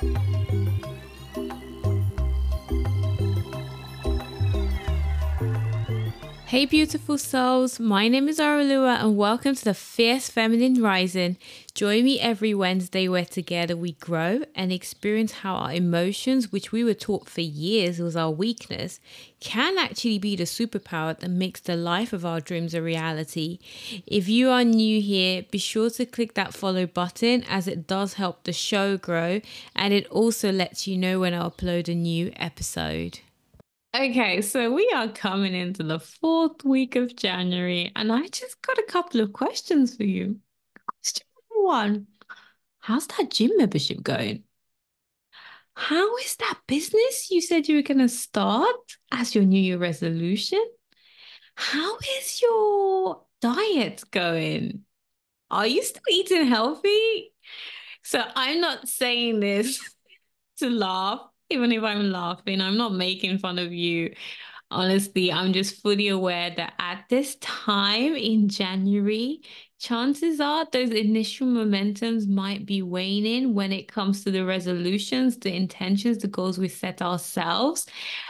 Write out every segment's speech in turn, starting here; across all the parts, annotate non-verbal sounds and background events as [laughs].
thank you Hey, beautiful souls. My name is Aralua, and welcome to the Fierce Feminine Rising. Join me every Wednesday where together we grow and experience how our emotions, which we were taught for years was our weakness, can actually be the superpower that makes the life of our dreams a reality. If you are new here, be sure to click that follow button as it does help the show grow and it also lets you know when I upload a new episode. Okay, so we are coming into the fourth week of January, and I just got a couple of questions for you. Question number one How's that gym membership going? How is that business you said you were going to start as your New Year resolution? How is your diet going? Are you still eating healthy? So I'm not saying this [laughs] to laugh even if I'm laughing, I'm not making fun of you. Honestly, I'm just fully aware that at this time in January, chances are those initial momentums might be waning when it comes to the resolutions, the intentions, the goals we set ourselves.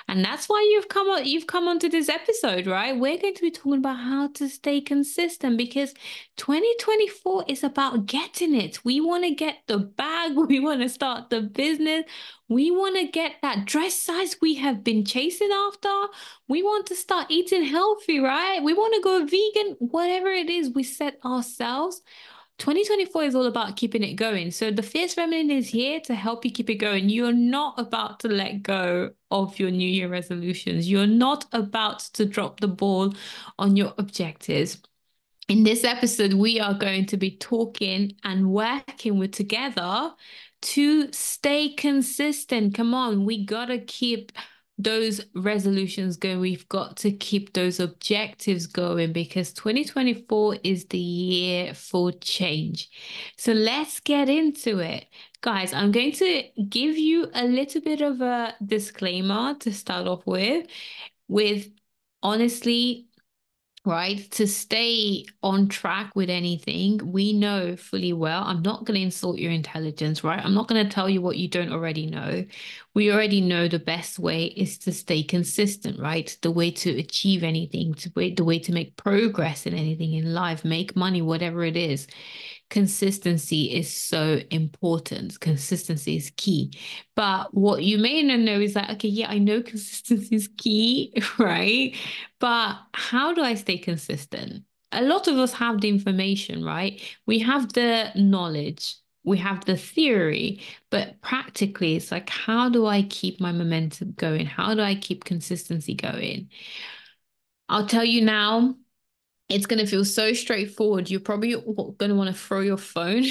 And that's why you've come on you've come onto this episode, right? We're going to be talking about how to stay consistent because 2024 is about getting it. We want to get the bag, [laughs] we want to start the business, we want to get that dress size we have been chasing after. We want to start eating healthy, right? We want to go vegan, whatever it is we set ourselves. 2024 is all about keeping it going. So the Fierce Feminine is here to help you keep it going. You're not about to let go of your New Year resolutions. You're not about to drop the ball on your objectives. In this episode, we are going to be talking and working with together to stay consistent. Come on, we gotta keep those resolutions going. We've got to keep those objectives going because 2024 is the year for change. So let's get into it. Guys, I'm going to give you a little bit of a disclaimer to start off with. With honestly, right? To stay on track with anything, we know fully well. I'm not going to insult your intelligence, right? I'm not going to tell you what you don't already know. We already know the best way is to stay consistent, right? The way to achieve anything, to the way to make progress in anything in life, make money, whatever it is consistency is so important. Consistency is key. But what you may not know is that, okay, yeah, I know [laughs] consistency is key, [laughs] right? But how do I stay consistent? A lot of us have the information, right? We have the knowledge, we have the theory, but practically, it's like, how do I keep my momentum going? How do I keep consistency going? I'll tell you now, it's going to feel so straightforward. You're probably going to want to throw your phone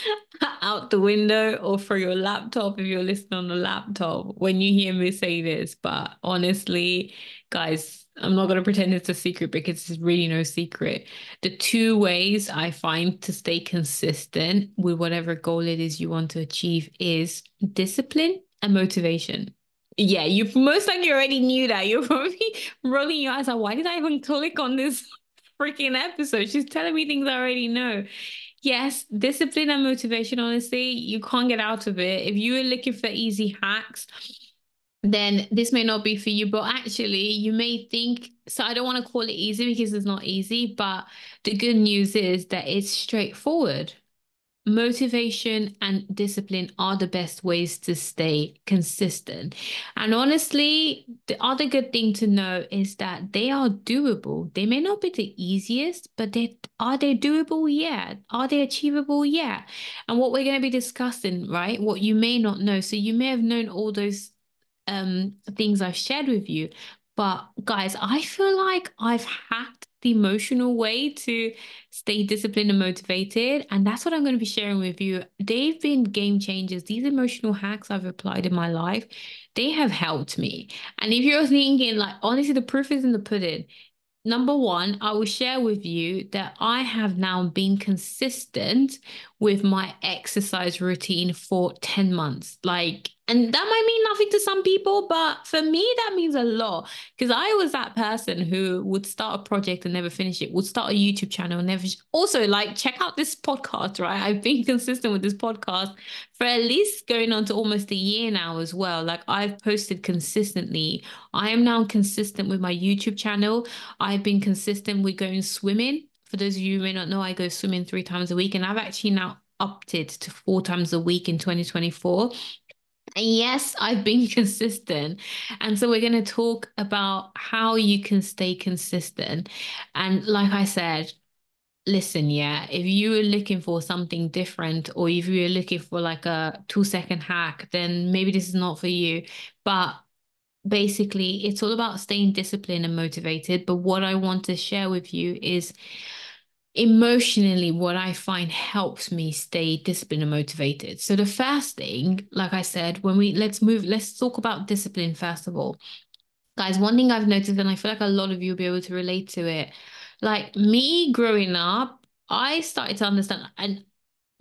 [laughs] out the window or throw your laptop if you're listening on the laptop when you hear me say this. But honestly, guys, I'm not going to pretend it's a secret because it's really no secret. The two ways I find to stay consistent with whatever goal it is you want to achieve is discipline and motivation. Yeah, you most likely already knew that. You're [laughs] probably rolling your eyes like, why did I even click on this freaking episode. She's telling me things I already know. Yes, discipline and motivation, honestly, you can't get out of it. If you are looking for easy hacks, then this may not be for you. But actually, you may think so. I don't want to call it easy because it's not easy. But the good news is that it's straightforward motivation and discipline are the best ways to stay consistent. And honestly, the other good thing to know is that they are doable. They may not be the easiest, but they are they doable? Yeah. Are they achievable? Yeah. And what we're going to be discussing, right? What you may not know. So you may have known all those um things I've shared with you, but guys, I feel like I've hacked the emotional way to stay disciplined and motivated. And that's what I'm going to be sharing with you. They've been game changers. These emotional hacks I've applied in my life, they have helped me. And if you're thinking, like, honestly, the proof is in the pudding. Number one, I will share with you that I have now been consistent with my exercise routine for 10 months. Like, And that might mean nothing to some people, but for me, that means a lot. Because I was that person who would start a project and never finish it, would start a YouTube channel and never. Also, like, check out this podcast, right? I've been [laughs] consistent with this podcast for at least going on to almost a year now as well. Like, I've posted consistently. I am now consistent with my YouTube channel. I've been consistent with going swimming. For those of you who may not know, I go swimming three times a week, and I've actually now opted to four times a week in 2024 and yes, I've been [laughs] consistent. And so we're going to talk about how you can stay consistent. And like I said, listen, yeah, if you are looking for something different or if you're looking for like a two second hack, then maybe this is not for you. But basically, it's all about staying disciplined and motivated. But what I want to share with you is emotionally what i find helps me stay disciplined and motivated so the first thing like i said when we let's move let's talk about discipline first of all guys one thing i've noticed and i feel like a lot of you will be able to relate to it like me growing up i started to understand and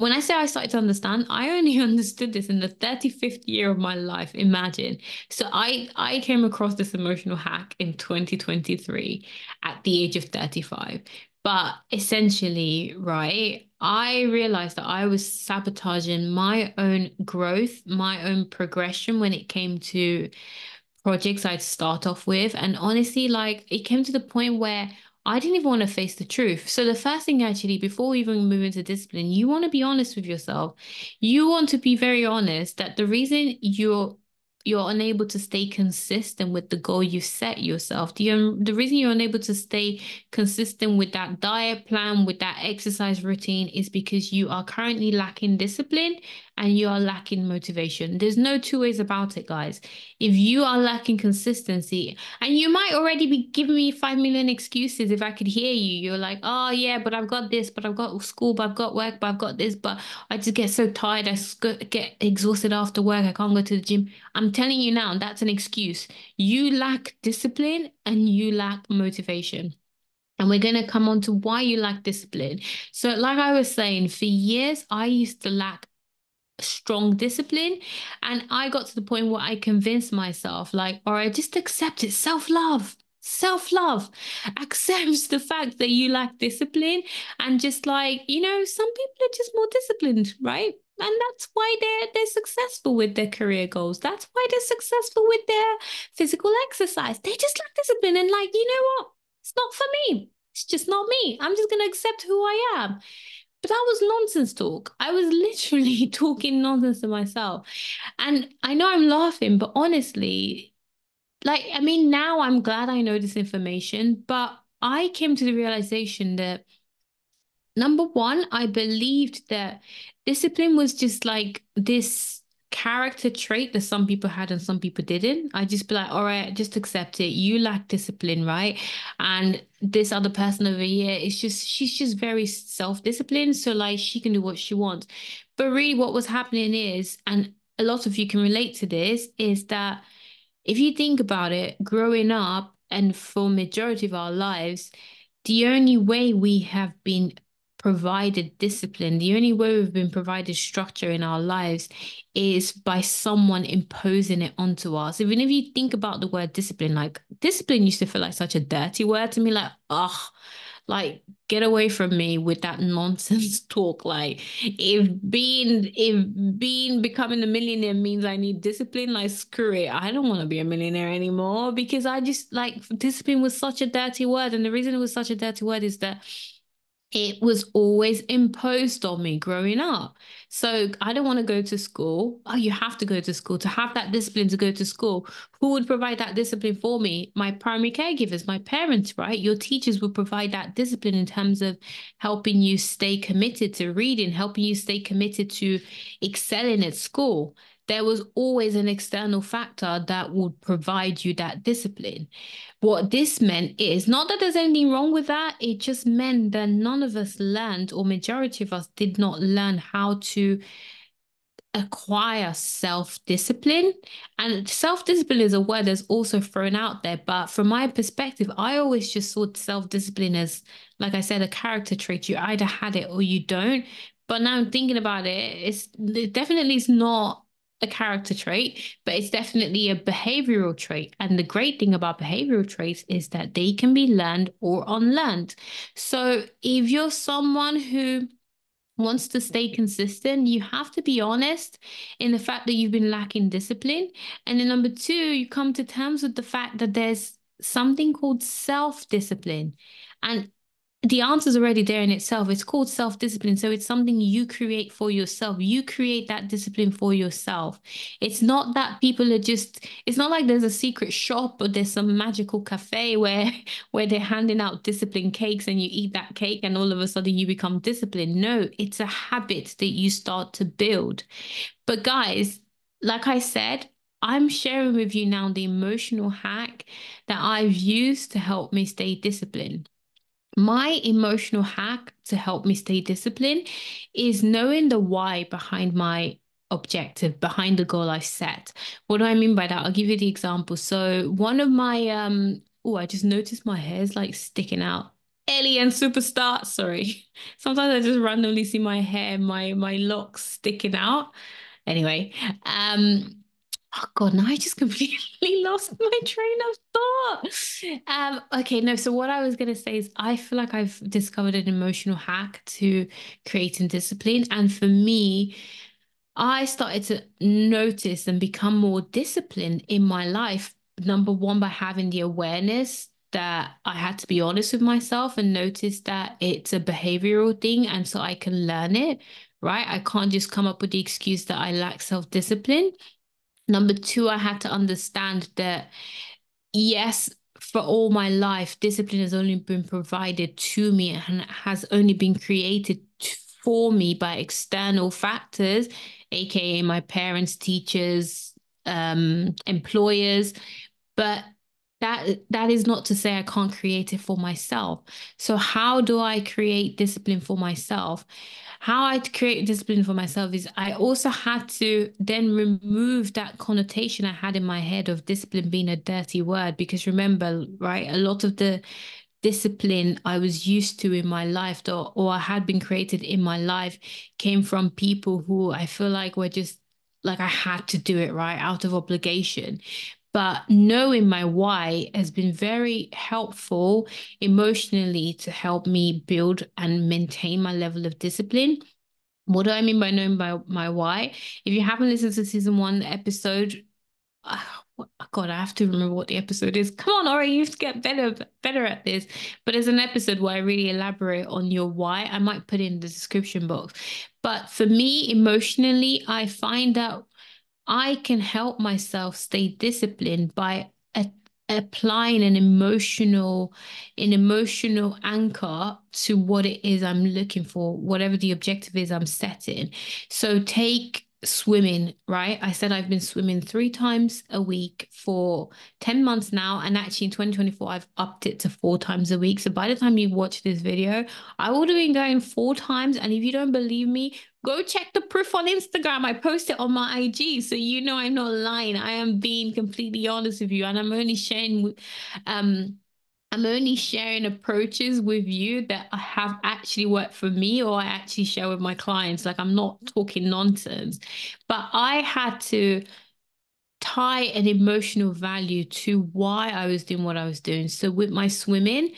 when I say I started to understand, I only [laughs] understood this in the 35th year of my life. Imagine. So I I came across this emotional hack in 2023 at the age of 35. But essentially, right, I realized that I was sabotaging my own growth, my own progression when it came to projects I'd start off with. And honestly, like it came to the point where I didn't even want to face the truth. So the first thing actually, before we even move into discipline, you want to be honest with yourself. You want to be very honest that the reason you're you're unable to stay consistent with the goal you set yourself. The, the reason you're unable to stay consistent with that diet plan, with that exercise routine, is because you are currently lacking discipline and you are lacking motivation. There's no two ways about it, guys. If you are lacking consistency, and you might already be giving me 5 million excuses if I could hear you, you're like, oh, yeah, but I've got this, but I've got school, but I've got work, but I've got this, but I just get so tired. I get exhausted after work. I can't go to the gym. I'm telling you now, that's an excuse. You lack discipline and you lack motivation. And we're going to come on to why you lack discipline. So, like I was saying, for years, I used to lack strong discipline. And I got to the point where I convinced myself, like, all right, just accept it. Self love, self love [laughs] accepts the fact that you lack discipline. And just like, you know, some people are just more disciplined, right? And that's why they're they're successful with their career goals. That's why they're successful with their physical exercise. They just lack discipline and like, you know what? It's not for me. It's just not me. I'm just gonna accept who I am. But that was nonsense talk. I was literally [laughs] talking nonsense to myself. And I know I'm laughing, but honestly, like, I mean, now I'm glad I know this information, but I came to the realization that number one, I believed that discipline was just like this character trait that some people had and some people didn't. I just be like, all right, just accept it. You lack discipline, right? And this other person over here is just she's just very self-disciplined. So like she can do what she wants. But really what was happening is, and a lot of you can relate to this, is that if you think about it, growing up and for majority of our lives, the only way we have been provided discipline, the only way we've been provided structure in our lives is by someone imposing it onto us. Even if you think about the word discipline, like discipline used to feel like such a dirty word to me, like, ugh, like get away from me with that [laughs] nonsense talk. Like if being if being becoming a millionaire means I need discipline, like screw it. I don't want to be a millionaire anymore because I just like discipline was such a dirty word. And the reason it was such a dirty word is that it was always imposed on me growing up. So I don't want to go to school. Oh, you have to go to school to have that discipline to go to school. Who would provide that discipline for me? My primary caregivers, my parents, right? Your teachers would provide that discipline in terms of helping you stay committed to reading, helping you stay committed to excelling at school there was always an external factor that would provide you that discipline. What this meant is not that there's anything wrong with that, it just meant that none of us learned, or majority of us did not learn how to acquire self discipline. And self discipline is a word that's also thrown out there. But from my perspective, I always just saw self discipline as, like I said, a character trait. You either had it or you don't. But now I'm thinking about it, it's it definitely is not a character trait, but it's definitely a behavioral trait. And the great thing about behavioral traits is that they can be learned or unlearned. So if you're someone who wants to stay consistent, you have to be honest in the fact that you've been lacking discipline. And then number two, you come to terms with the fact that there's something called self discipline. And the answer is already there in itself. It's called self discipline. So it's something you create for yourself. You create that discipline for yourself. It's not that people are just, it's not like there's a secret shop or there's some magical cafe where, [laughs] where they're handing out discipline cakes and you eat that cake and all of a sudden you become disciplined. No, it's a habit that you start to build. But guys, like I said, I'm sharing with you now the emotional hack that I've used to help me stay disciplined. My emotional hack to help me stay disciplined is knowing the why behind my objective, behind the goal I've set. What do I mean by that? I'll give you the example. So one of my um oh, I just noticed my hair's like sticking out. Alien superstar. Sorry. [laughs] Sometimes I just randomly see my hair, my my locks sticking out. Anyway, um Oh God, now I just [laughs] completely lost my train of thought. Um, okay, no, so what I was gonna say is I feel like I've discovered an emotional hack to creating discipline. And for me, I started to notice and become more disciplined in my life. Number one, by having the awareness that I had to be honest with myself and notice that it's a behavioral thing. And so I can learn it, right? I can't just come up with the excuse that I lack self discipline. Number two, I had to understand that, yes, for all my life, discipline has only been provided to me and has only been created for me by external factors, aka my parents, teachers, um, employers. But that that is not to say I can't create it for myself. So how do I create discipline for myself? How I create discipline for myself is I also had to then remove that connotation I had in my head of discipline being a dirty word because remember, right, a lot of the discipline I was used to in my life or, or I had been created in my life came from people who I feel like were just like I had to do it right out of obligation. But knowing my why has been very helpful emotionally to help me build and maintain my level of discipline. What do I mean by knowing by my why? If you haven't listened to season one episode, uh, God, I have to remember what the episode is. Come on, Ori, you have to get better, better at this. But there's an episode where I really elaborate on your why. I might put in the description box. But for me, emotionally, I find that I can help myself stay disciplined by a, applying an emotional an emotional anchor to what it is I'm looking for, whatever the objective is I'm setting. So take swimming, right? I said I've been swimming three times a week for 10 months now. And actually in 2024, I've upped it to four times a week. So by the time you watch this video, I would have been going four times. And if you don't believe me, go check the proof on Instagram. I post it on my IG. So you know I'm not lying. I am being completely honest with you. And I'm only sharing um I'm only sharing approaches with you that I have actually worked for me or I actually share with my clients. Like I'm not talking nonsense, but I had to tie an emotional value to why I was doing what I was doing. So with my swimming,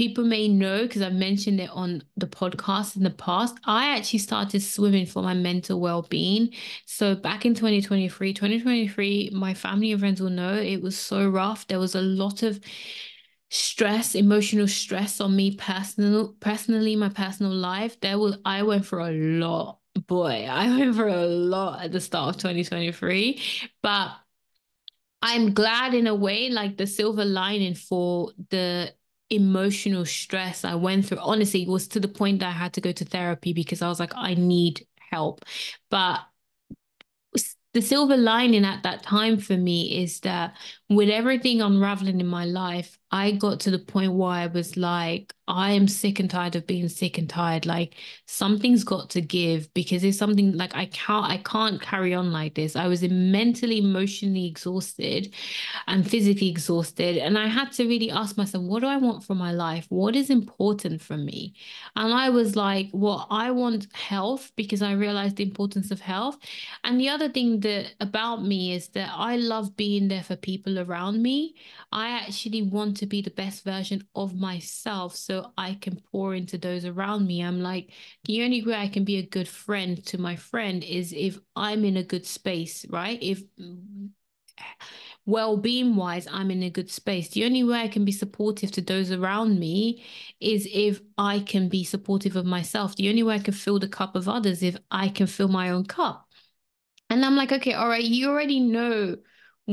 people may know because I've mentioned it on the podcast in the past. I actually started swimming for my mental well being. So back in 2023, 2023, my family and friends will know it was so rough. There was a lot of stress, emotional stress on me personal personally, my personal life, there was I went for a lot. Boy, [laughs] I went for a lot at the start of 2023. But I'm glad in a way, like the silver lining for the emotional stress I went through. Honestly, was to the point that I had to go to therapy because I was like, I need help. But the silver lining at that time for me is that with everything unraveling in my life, I got to the point where I was like, I am sick and tired of being sick and tired. Like something's got to give because it's something like I can't I can't carry on like this. I was mentally, emotionally exhausted and physically exhausted. And I had to really ask myself, what do I want from my life? What is important for me? And I was like, well, I want health because I realized the importance of health. And the other thing that about me is that I love being there for people around me. I actually want to be the best version of myself. So I can pour into those around me. I'm like, the only way I can be a good friend to my friend is if I'm in a good space, right? If well being wise, I'm in a good space. The only way I can be supportive to those around me is if I can be supportive of myself. The only way I can fill the cup of others if I can fill my own cup. And I'm like, okay, all right, you already know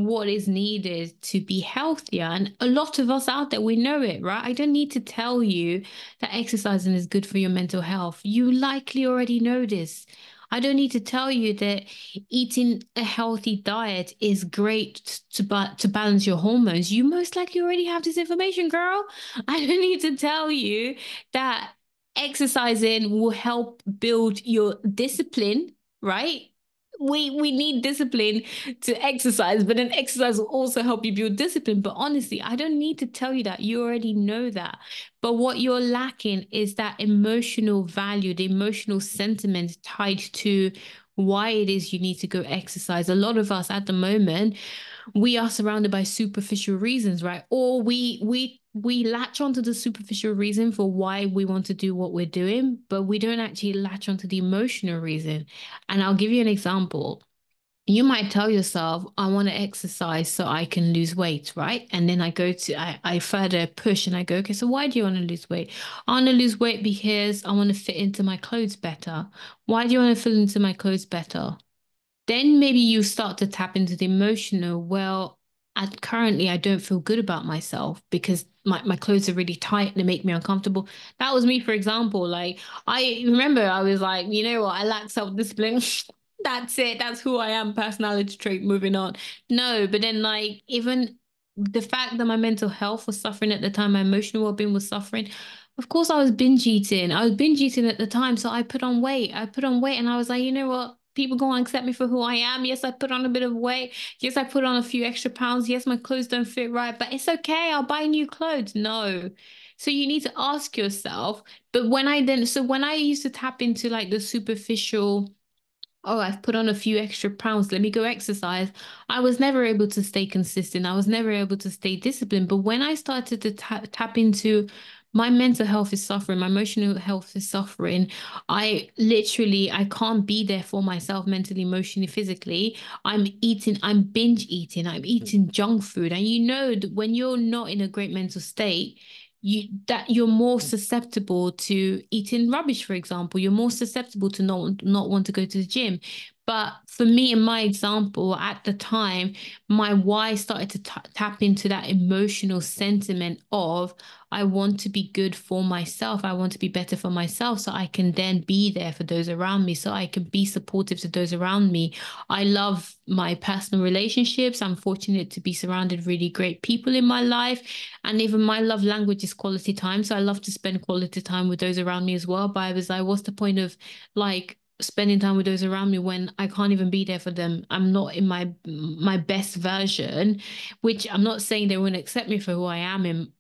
what is needed to be healthier. And a lot of us out there, we know it, right? I don't need to tell you that exercising is good for your mental health. You likely already know this. I don't need to tell you that eating a healthy diet is great to ba- to balance your hormones. You most likely already have this information, girl. [laughs] I don't need to tell you that exercising will help build your discipline, right? We we need discipline to exercise but then exercise will also help you build discipline. But honestly i don't need to tell you that. You already know that. But what you're lacking is that emotional value the emotional sentiment tied to why it is you need to go exercise. A lot of us at the moment we are surrounded by superficial reasons right? Or we we we latch onto the superficial reason for why we want to do what we're doing, but we don't actually latch onto the emotional reason. And I'll give you an example. You might tell yourself, I want to exercise so I can lose weight, right? And then I go to, I, I further push and I go, okay, so why do you want to lose weight? I want to lose weight because I want to fit into my clothes better. Why do you want to fit into my clothes better? Then maybe you start to tap into the emotional. Well, at currently I don't feel good about myself because my, my clothes are really tight and they make me uncomfortable. That was me, for example. Like I remember I was like, you know what, I lack self-discipline. [laughs] That's it. That's who I am. Personality trait. Moving on. No, but then like even the fact that my mental health was suffering at the time, my emotional well-being was suffering. Of course, I was binge eating. I was binge eating at the time, so I put on weight. I put on weight, and I was like, you know what? People go and accept me for who I am. Yes, I put on a bit of weight. Yes, I put on a few extra pounds. Yes, my clothes don't fit right, but it's okay. I'll buy new clothes. No. So you need to ask yourself. But when I then, so when I used to tap into like the superficial, oh, I've put on a few extra pounds, let me go exercise. I was never able to stay consistent. I was never able to stay disciplined. But when I started to tap into my mental health is suffering my emotional health is suffering. I literally i can't be there for myself mentally emotionally physically. I'm eating i'm binge eating i'm mm. eating junk food. And you know that when you're not in a great mental state you that you're more mm. susceptible to eating rubbish for example. You're more susceptible to not not want to go to the gym but for me, in my example, at the time, my why started to t- tap into that emotional sentiment of I want to be good for myself. I want to be better for myself so I can then be there for those around me, so I can be supportive to those around me. I love my personal relationships. I'm fortunate to be surrounded really great people in my life. And even my love language is quality time. So I love to spend quality time with those around me as well. But I was like, what's the point of like spending time with those around me when I can't even be there for them. I'm not in my my best version, which I'm not saying they won't accept me for who I am in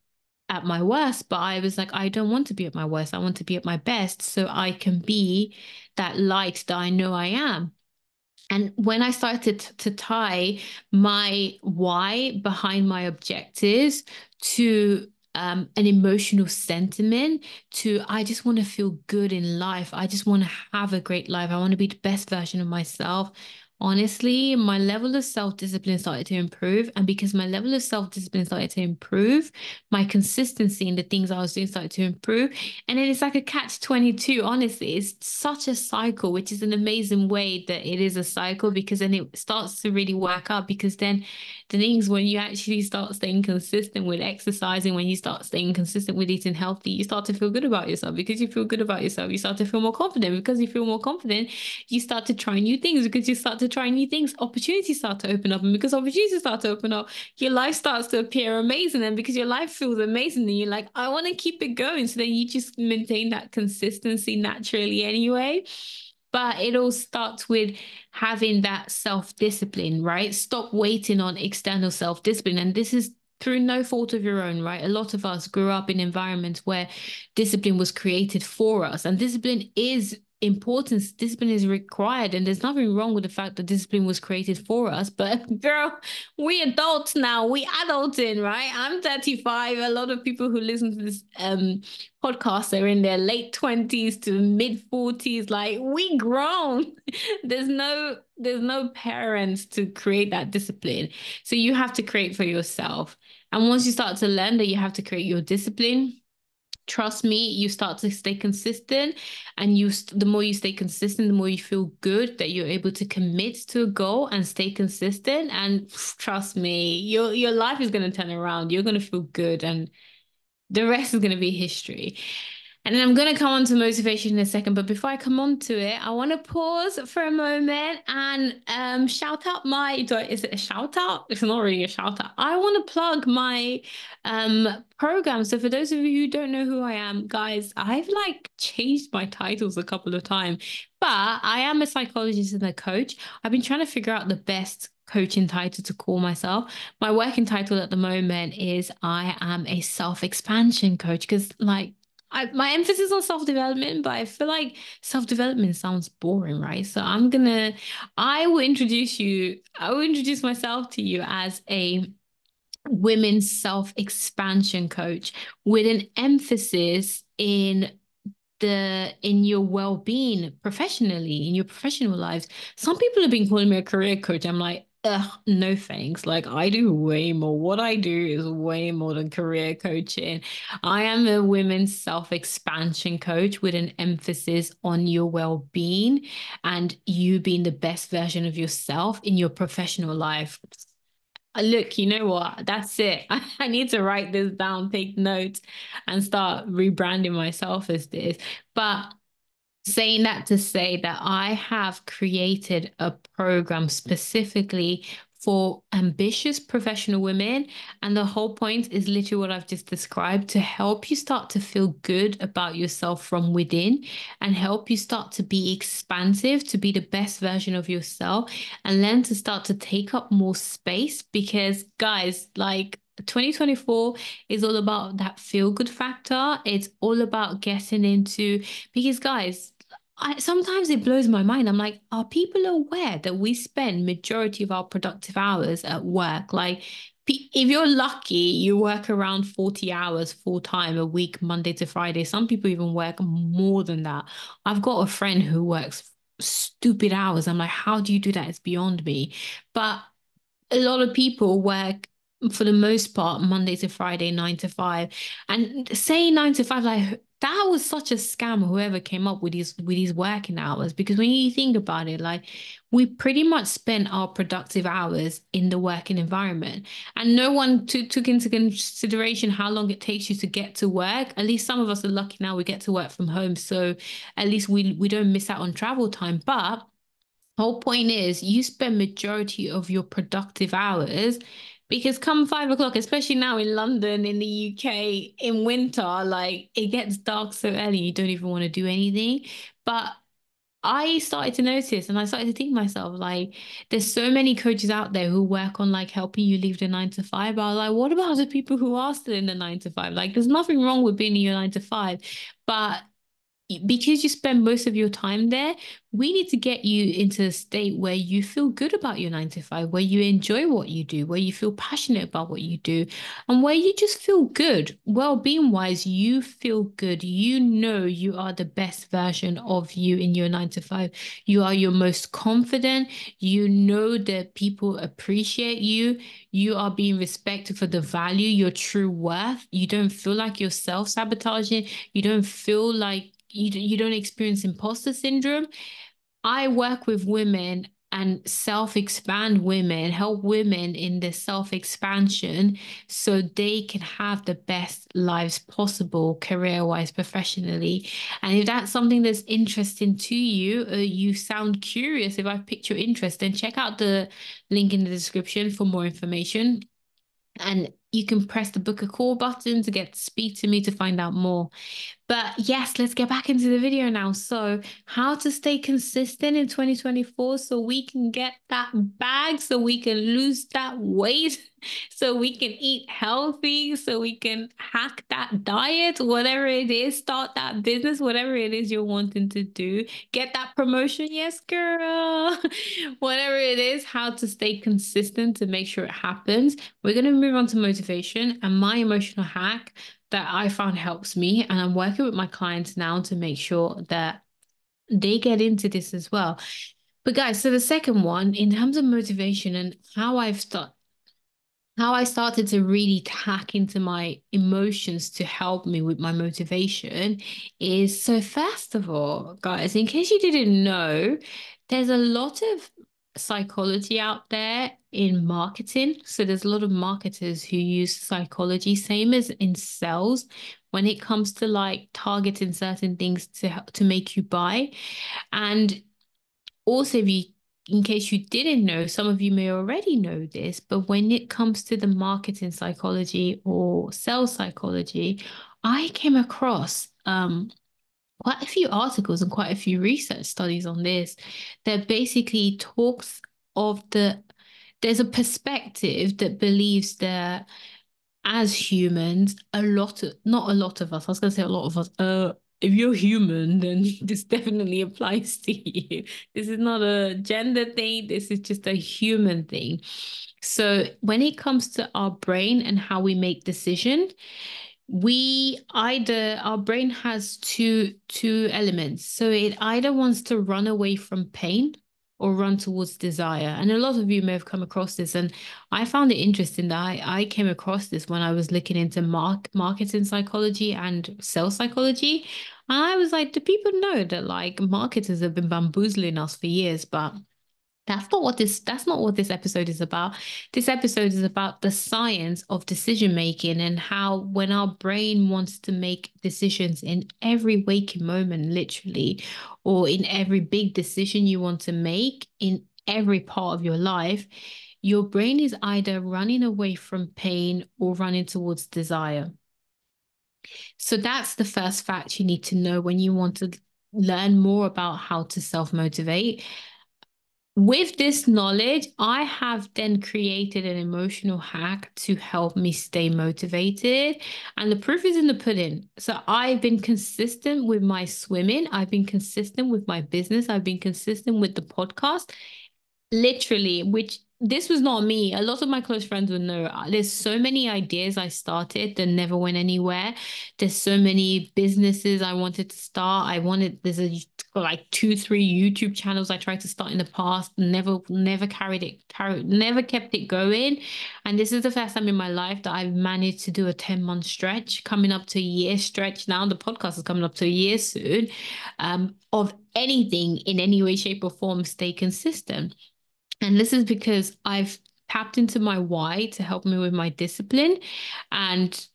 at my worst, but I was like, I don't want to be at my worst. I want to be at my best so I can be that light that I know I am. And when I started to tie my why behind my objectives to um, an emotional sentiment to I just want to feel good in life. I just want to have a great life. I want to be the best version of myself honestly, my level of self discipline started to improve. And because my level of self discipline started to improve, my consistency in the things I was doing started to improve. And then it's like a catch 22. Honestly, it's such a cycle, which is an amazing way that it is a cycle because then it starts to really work out. Because then the things when you actually start staying consistent with exercising, when you start staying consistent with eating healthy, you start to feel good about yourself. Because you feel good about yourself, you start to feel more confident. Because you feel more confident, you start to try new things because you start to to try new things, opportunities start to open up. And because opportunities start to open up, your life starts to appear amazing. And because your life feels amazing, then you're like, I want to keep it going. So then you just maintain that consistency naturally anyway. But it all starts with having that self discipline, right? Stop waiting on external self discipline. And this is through no fault of your own, right? A lot of us grew up in environments where discipline was created for us, and discipline is importance discipline is required. And there's nothing wrong with the fact that discipline was created for us but [laughs] girl we adults now we adulting right? I'm 35 a lot of people who listen to this um podcast are in their late 20s to mid 40s like we grown. [laughs] There's no there's no parents to create that discipline. So you have to create for yourself. And once you start to learn that you have to create your discipline trust me you start to stay consistent and you the more you stay consistent the more you feel good that you're able to commit to a goal and stay consistent and trust me your your life is going to turn around. You're going to feel good and the rest is going to be history and I'm going to come on to motivation in a second. But before I come on to it, I want to pause for a moment and um, shout out my. Is it a shout out? It's not really a shout out. I want to plug my um, program. So for those of you who don't know who I am, guys, I've like changed my titles a couple of times, but I am a psychologist and a coach. I've been trying to figure out the best coaching title to call myself. My working title at the moment is I am a self expansion coach because, like, I, my emphasis on self development, but I feel like self development sounds boring, right? So I'm gonna, I will introduce you, I will introduce myself to you as a women's self expansion coach with an emphasis in the in your well-being professionally in your professional lives some people have been calling me a career coach i'm like Ugh, no thanks. Like I do way more. What I do is way more than career coaching. I am a women's self-expansion coach with an emphasis on your well-being and you being the best version of yourself in your professional life. Uh, look, you know what? That's it. [laughs] I need to write this down, take notes, and start rebranding myself as this. But saying that to say that I have created a program specifically for ambitious professional women. And the whole point is literally what I've just described to help you start to feel good about yourself from within and help you start to be expansive, to be the best version of yourself, and then to start to take up more space. Because, guys, like 2024 is all about that feel good factor. It's all about getting into, because, guys, I, sometimes it blows my mind. I'm like, are people aware that we spend majority of our productive hours at work? Like, if you're lucky, you work around 40 hours full time a week, Monday to Friday. Some people even work more than that. I've got a friend who works stupid hours. I'm like, how do you do that? It's beyond me. But a lot of people work for the most part Monday to Friday, nine to five. And say nine to five, like that was such a scam whoever came up with these with these working hours because when you think about it like we pretty much spent our productive hours in the working environment and no one t- took into consideration how long it takes you to get to work. At least some of us are lucky now we get to work from home so at least we we don't miss out on travel time. But whole point is you spend majority of your productive hours because come five o'clock, especially now in London, in the UK, in winter, like it gets dark so early, you don't even want to do anything. But I started to notice and I started to think myself, like, there's so many coaches out there who work on like helping you leave the nine to five. But I was like, what about the people who are still in the nine to five? Like, there's nothing wrong with being in your nine to five, but because you spend most of your time there, we need to get you into a state where you feel good about your nine to five, where you enjoy what you do, where you feel passionate about what you do, and where you just feel good. Well being wise, you feel good. You know you are the best version of you in your nine to five. You are your most confident. You know that people appreciate you. You are being respected for the value, your true worth. You don't feel like you're self sabotaging. You don't feel like you, you don't experience imposter syndrome. I work with women and self expand women, help women in their self expansion so they can have the best lives possible career wise, professionally. And if that's something that's interesting to you, or you sound curious, if I've piqued your interest, then check out the link in the description for more information. And you can press the book a call button to get to speak to me to find out more. But yes, let's get back into the video now. So, how to stay consistent in 2024 so we can get that bag, so we can lose that weight, [laughs] so we can eat healthy, so we can hack that diet, whatever it is, start that business, whatever it is you're wanting to do, get that promotion. Yes, girl. [laughs] whatever it is, how to stay consistent to make sure it happens. We're going to move on to motivation and my emotional hack that I found helps me. And I'm working with my clients now to make sure that they get into this as well. But guys, so the second one, in terms of motivation and how I've started how I started to really tack into my emotions to help me with my motivation is so first of all, guys, in case you didn't know, there's a lot of psychology out there in marketing. So there's a lot of marketers who use psychology, same as in sales, when it comes to like targeting certain things to to make you buy. And also, if you in case you didn't know, some of you may already know this, but when it comes to the marketing psychology or sales psychology, I came across um, quite a few articles and quite a few research studies on this that basically talks of the there's a perspective that believes that as humans a lot of not a lot of us i was going to say a lot of us uh if you're human then [laughs] this definitely applies to you. This is not a gender thing this is just a human thing. So when it comes to our brain and how we make decisions we either our brain has two two elements. So it either wants to run away from pain or run towards desire. And a lot of you may have come across this and i found it interesting that i, I came across this when i was looking into mark, marketing psychology and sales psychology. And i was like do people know that like marketers have been bamboozling us for years? But that's not what this that's not what this episode is about. This episode is about the science of decision making and how when our brain wants to make decisions in every waking moment literally or in every big decision you want to make in every part of your life your brain is either running away from pain or running towards desire. So that's the first fact you need to know when you want to learn more about how to self motivate with this knowledge, I have then created an emotional hack to help me stay motivated. And the proof is in the pudding. So I've been consistent with my swimming, I've been consistent with my business, I've been consistent with the podcast, literally, which this was not me. A lot of my close friends would know. Uh, there's so many ideas I started that never went anywhere. There's so many businesses I wanted to start. I wanted there's a like two, three YouTube channels I tried to start in the past. Never, never carried it, carried, never kept it going. And this is the first time in my life that I've managed to do a 10 month stretch, coming up to a year stretch now. The podcast is coming up to a year soon. Um, of anything in any way, shape, or form, stay consistent. And this is because I've tapped into my why to help me with my discipline. And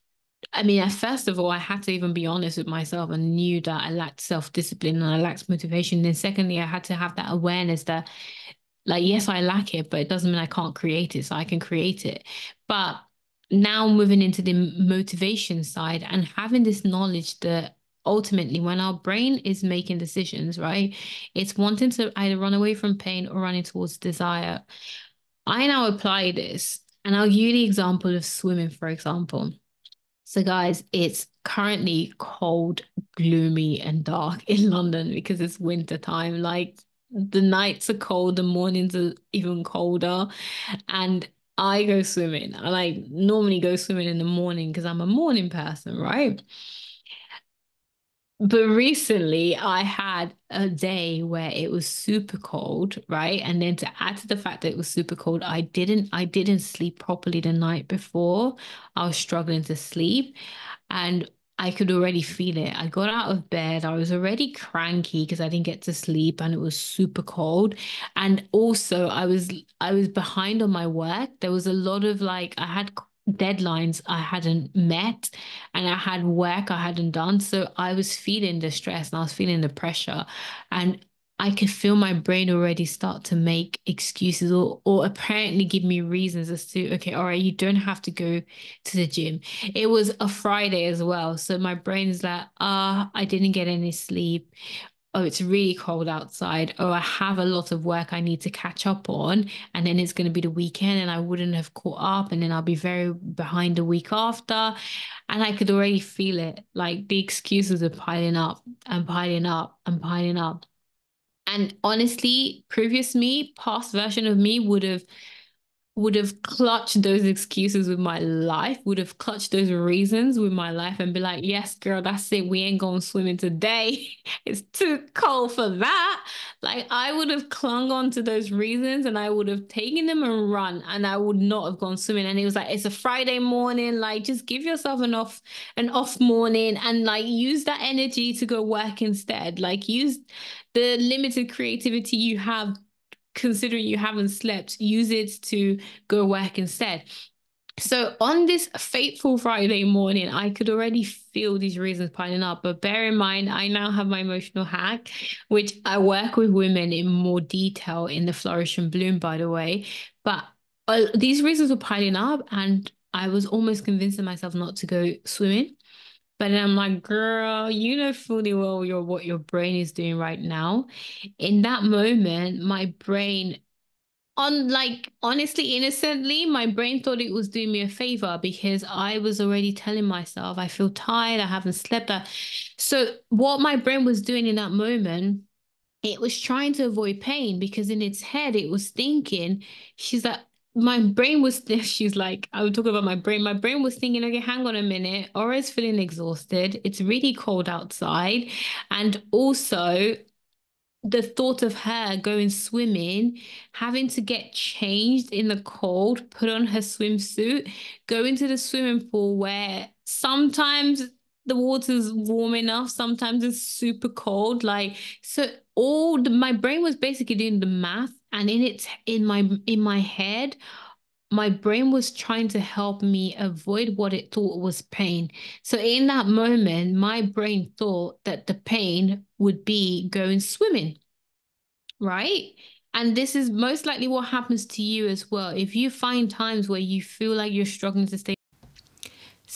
I mean, first of all, I had to even be honest with myself and knew that I lacked self discipline and I lacked motivation. Then, secondly, I had to have that awareness that, like, yes, I lack it, but it doesn't mean I can't create it. So I can create it. But now moving into the motivation side and having this knowledge that ultimately when our brain is making decisions right it's wanting to either run away from pain or running towards desire i now apply this and i'll give you the example of swimming for example so guys it's currently cold gloomy and dark [laughs] in london because it's winter time. Like the nights are cold the mornings are even colder. And i go swimming. I like normally go swimming in the morning because i'm a morning person right but recently I had a day where it was super cold, right? And then to add to the fact that it was super cold, I didn't I didn't sleep properly the night before. I was struggling to sleep. And I could already feel it. I got out of bed. I was already cranky because I didn't get to sleep and it was super cold. And also I was I was behind on my work. There was a lot of like I had deadlines I hadn't met and I had work I hadn't done. So I was feeling the stress and I was feeling the pressure. And I could feel my brain already start to make excuses or, or apparently give me reasons as to, okay, all right, you don't have to go to the gym. It was a Friday as well. So my brain is like, ah, uh, I didn't get any sleep. Oh, it's really cold outside. Oh, I have a lot of work I need to catch up on. And then it's going to be the weekend and I wouldn't have caught up. And then I'll be very behind the week after. And I could already feel it. Like the excuses are piling up and piling up and piling up. And honestly, previous me, past version of me would have would have clutched those excuses with my life, would have clutched those reasons with my life and be like, yes, girl, that's it. We ain't going swimming today. [laughs] it's too cold for that. Like I would have clung on to those reasons and I would have taken them and run and I would not have gone swimming. And it was like, it's a Friday morning. Like just give yourself an off, an off morning and like use that energy to go work instead. Like use the limited creativity you have considering you haven't slept, use it to go work instead. So on this fateful Friday morning, I could already feel these reasons piling up. But bear in mind, I now have my emotional hack, which I work with women in more detail in the Flourish and Bloom, by the way. But uh, these reasons were piling up, and I was almost convincing myself not to go swimming. But then I'm like, girl, you know fully well your what your brain is doing right now. In that moment, my brain on like honestly innocently my brain thought it was doing me a favor because i was already telling myself i feel tired i haven't slept so what my brain was doing in that moment it was trying to avoid pain because in its head it was thinking she's like my brain was [laughs] she's like i would talk about my brain. My brain was thinking okay hang on a minute. Aura's feeling exhausted. It's really cold outside. And also the thought of her going swimming having to get changed in the cold put on her swimsuit go into the swimming pool where sometimes the water's warm enough sometimes it's super cold. Like so all the, my brain was basically doing the math and in it in my in my head my brain was trying to help me avoid what it thought was pain. So in that moment my brain thought that the pain would be going swimming right? And this is most likely what happens to you as well. If you find times where you feel like you're struggling to stay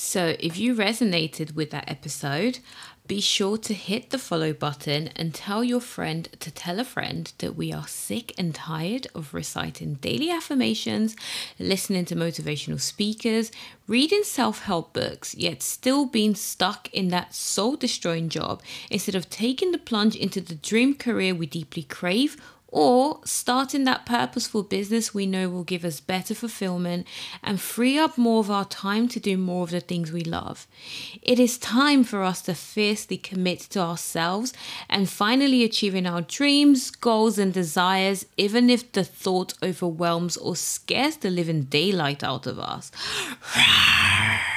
so, if you resonated with that episode, be sure to hit the follow button and tell your friend to tell a friend that we are sick and tired of reciting daily affirmations, listening to motivational speakers, reading self help books, yet still being stuck in that soul destroying job instead of taking the plunge into the dream career we deeply crave or starting that purposeful business we know will give us better fulfillment and free up more of our time to do more of the things we love. It is time for us to fiercely commit to ourselves and finally achieving our dreams, goals, and desires, even if the thought overwhelms or scares the living daylight out of us. [sighs]